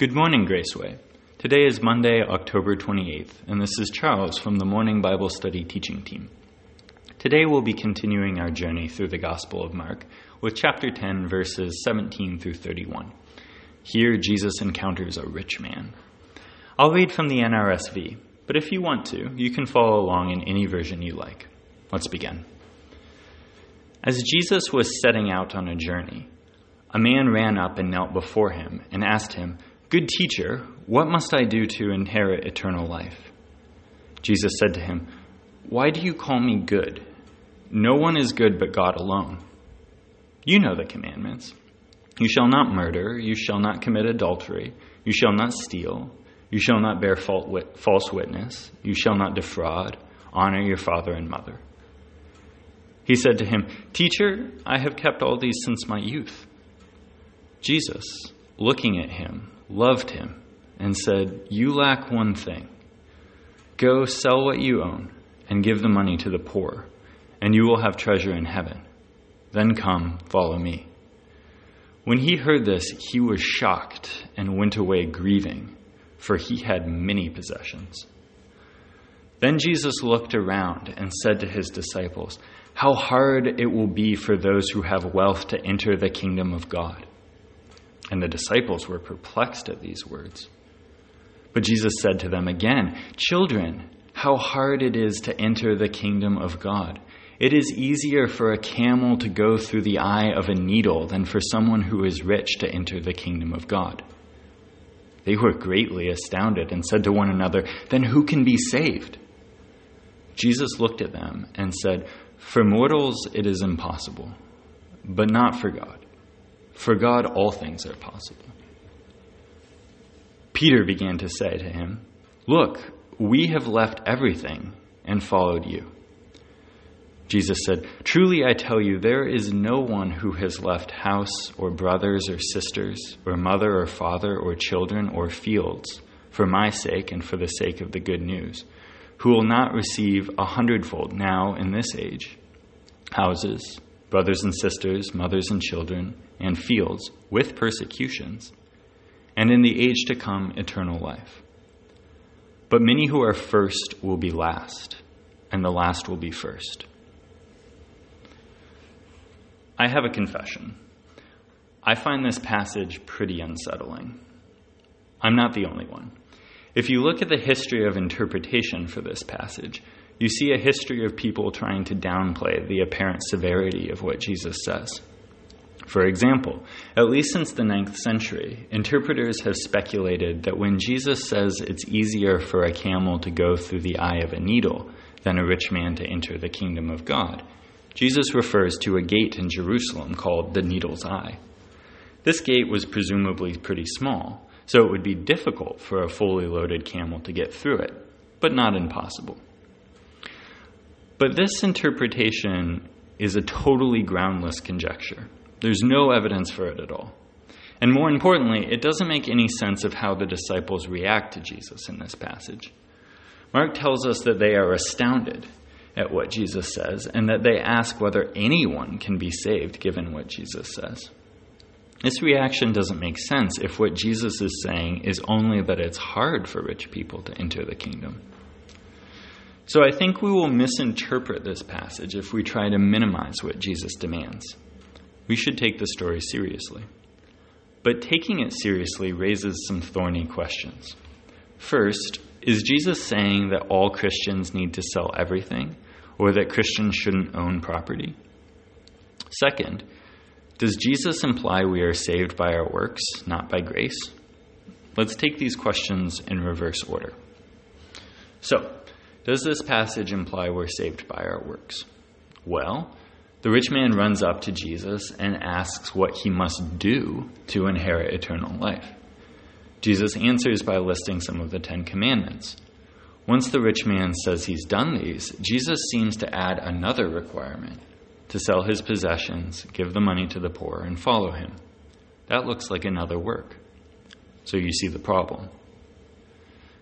Good morning, Graceway. Today is Monday, October 28th, and this is Charles from the Morning Bible Study Teaching Team. Today we'll be continuing our journey through the Gospel of Mark with chapter 10, verses 17 through 31. Here, Jesus encounters a rich man. I'll read from the NRSV, but if you want to, you can follow along in any version you like. Let's begin. As Jesus was setting out on a journey, a man ran up and knelt before him and asked him, Good teacher, what must I do to inherit eternal life? Jesus said to him, Why do you call me good? No one is good but God alone. You know the commandments. You shall not murder, you shall not commit adultery, you shall not steal, you shall not bear false witness, you shall not defraud, honor your father and mother. He said to him, Teacher, I have kept all these since my youth. Jesus, looking at him, loved him, and said, You lack one thing. Go sell what you own and give the money to the poor, and you will have treasure in heaven. Then come, follow me. When he heard this, he was shocked and went away grieving, for he had many possessions. Then Jesus looked around and said to his disciples, How hard it will be for those who have wealth to enter the kingdom of God. And the disciples were perplexed at these words. But Jesus said to them again, Children, how hard it is to enter the kingdom of God. It is easier for a camel to go through the eye of a needle than for someone who is rich to enter the kingdom of God. They were greatly astounded and said to one another, Then who can be saved? Jesus looked at them and said, For mortals it is impossible, but not for God. For God, all things are possible. Peter began to say to him, Look, we have left everything and followed you. Jesus said, Truly I tell you, there is no one who has left house or brothers or sisters or mother or father or children or fields for my sake and for the sake of the good news, who will not receive a hundredfold now in this age houses, brothers and sisters, mothers and children and fields with persecutions, and in the age to come, eternal life. But many who are first will be last, and the last will be first. I have a confession. I find this passage pretty unsettling. I'm not the only one. If you look at the history of interpretation for this passage, you see a history of people trying to downplay the apparent severity of what Jesus says. For example, at least since the ninth century, interpreters have speculated that when Jesus says it's easier for a camel to go through the eye of a needle than a rich man to enter the kingdom of God, Jesus refers to a gate in Jerusalem called the Needle's Eye. This gate was presumably pretty small, so it would be difficult for a fully loaded camel to get through it, but not impossible. But this interpretation is a totally groundless conjecture. There's no evidence for it at all. And more importantly, it doesn't make any sense of how the disciples react to Jesus in this passage. Mark tells us that they are astounded at what Jesus says and that they ask whether anyone can be saved given what Jesus says. This reaction doesn't make sense if what Jesus is saying is only that it's hard for rich people to enter the kingdom. So I think we will misinterpret this passage if we try to minimize what Jesus demands we should take the story seriously. But taking it seriously raises some thorny questions. First, is Jesus saying that all Christians need to sell everything, or that Christians shouldn't own property? Second, does Jesus imply we are saved by our works, not by grace? Let's take these questions in reverse order. So, does this passage imply we're saved by our works? Well, the rich man runs up to Jesus and asks what he must do to inherit eternal life. Jesus answers by listing some of the Ten Commandments. Once the rich man says he's done these, Jesus seems to add another requirement to sell his possessions, give the money to the poor, and follow him. That looks like another work. So you see the problem.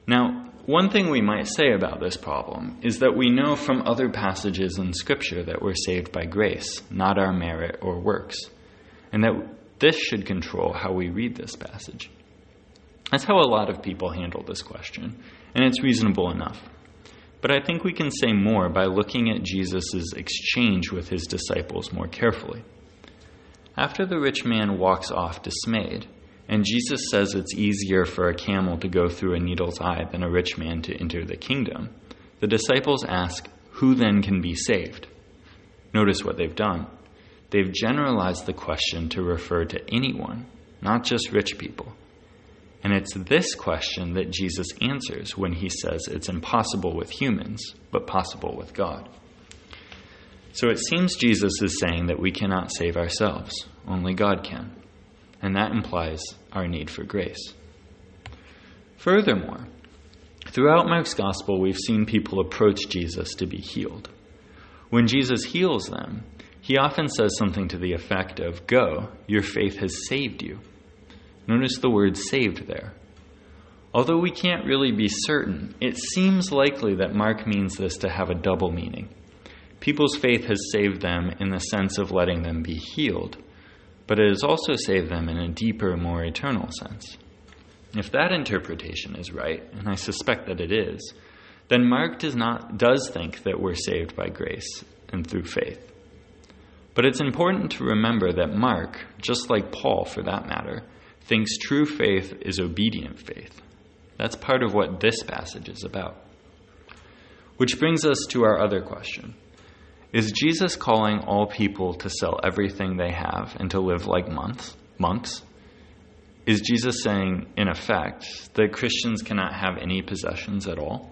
Now, one thing we might say about this problem is that we know from other passages in Scripture that we're saved by grace, not our merit or works, and that this should control how we read this passage. That's how a lot of people handle this question, and it's reasonable enough. But I think we can say more by looking at Jesus' exchange with his disciples more carefully. After the rich man walks off dismayed, and Jesus says it's easier for a camel to go through a needle's eye than a rich man to enter the kingdom, the disciples ask, Who then can be saved? Notice what they've done. They've generalized the question to refer to anyone, not just rich people. And it's this question that Jesus answers when he says it's impossible with humans, but possible with God. So it seems Jesus is saying that we cannot save ourselves, only God can. And that implies our need for grace. Furthermore, throughout Mark's gospel, we've seen people approach Jesus to be healed. When Jesus heals them, he often says something to the effect of, Go, your faith has saved you. Notice the word saved there. Although we can't really be certain, it seems likely that Mark means this to have a double meaning. People's faith has saved them in the sense of letting them be healed, but it has also saved them in a deeper, more eternal sense. If that interpretation is right, and I suspect that it is, then Mark does not does think that we're saved by grace and through faith. But it's important to remember that Mark, just like Paul for that matter, thinks true faith is obedient faith. That's part of what this passage is about. Which brings us to our other question Is Jesus calling all people to sell everything they have and to live like monks? monks? Is Jesus saying, in effect, that Christians cannot have any possessions at all?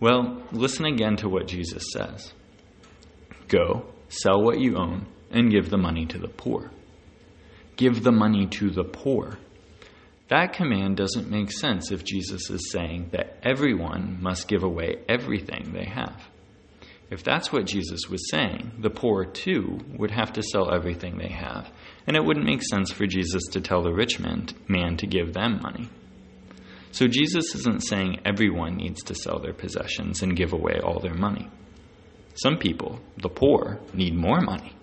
Well, listen again to what Jesus says Go, sell what you own, and give the money to the poor give the money to the poor. That command doesn't make sense if Jesus is saying that everyone must give away everything they have. If that's what Jesus was saying, the poor too would have to sell everything they have, and it wouldn't make sense for Jesus to tell the rich man, man to give them money. So Jesus isn't saying everyone needs to sell their possessions and give away all their money. Some people, the poor, need more money.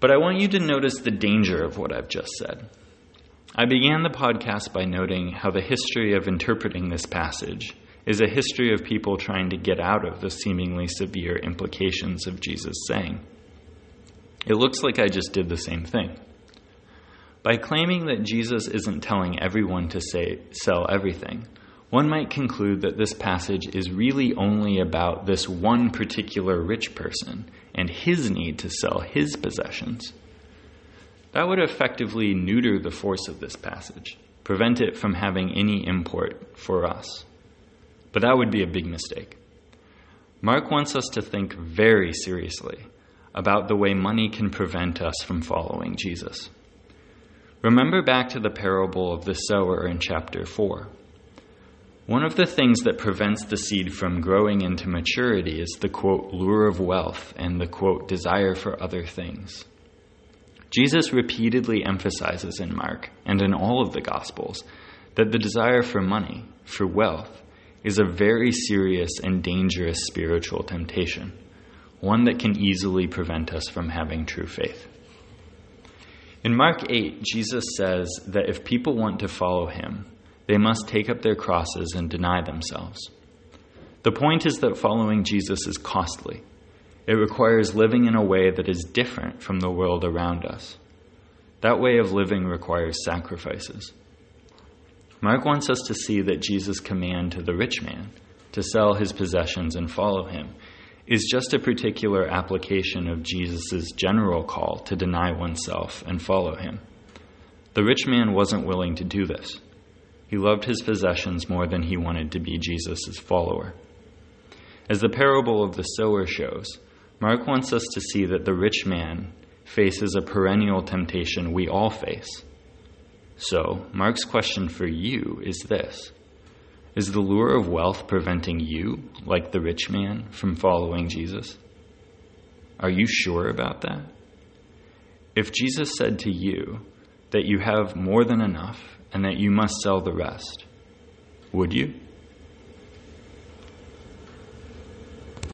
But I want you to notice the danger of what I've just said. I began the podcast by noting how the history of interpreting this passage is a history of people trying to get out of the seemingly severe implications of Jesus saying. It looks like I just did the same thing. By claiming that Jesus isn't telling everyone to say, sell everything, one might conclude that this passage is really only about this one particular rich person and his need to sell his possessions. That would effectively neuter the force of this passage, prevent it from having any import for us. But that would be a big mistake. Mark wants us to think very seriously about the way money can prevent us from following Jesus. Remember back to the parable of the sower in chapter 4. One of the things that prevents the seed from growing into maturity is the quote, lure of wealth and the quote, desire for other things. Jesus repeatedly emphasizes in Mark and in all of the Gospels that the desire for money, for wealth, is a very serious and dangerous spiritual temptation, one that can easily prevent us from having true faith. In Mark 8, Jesus says that if people want to follow him, they must take up their crosses and deny themselves. The point is that following Jesus is costly. It requires living in a way that is different from the world around us. That way of living requires sacrifices. Mark wants us to see that Jesus' command to the rich man to sell his possessions and follow him is just a particular application of Jesus' general call to deny oneself and follow him. The rich man wasn't willing to do this. He loved his possessions more than he wanted to be Jesus' follower. As the parable of the sower shows, Mark wants us to see that the rich man faces a perennial temptation we all face. So, Mark's question for you is this Is the lure of wealth preventing you, like the rich man, from following Jesus? Are you sure about that? If Jesus said to you that you have more than enough and that you must sell the rest. Would you?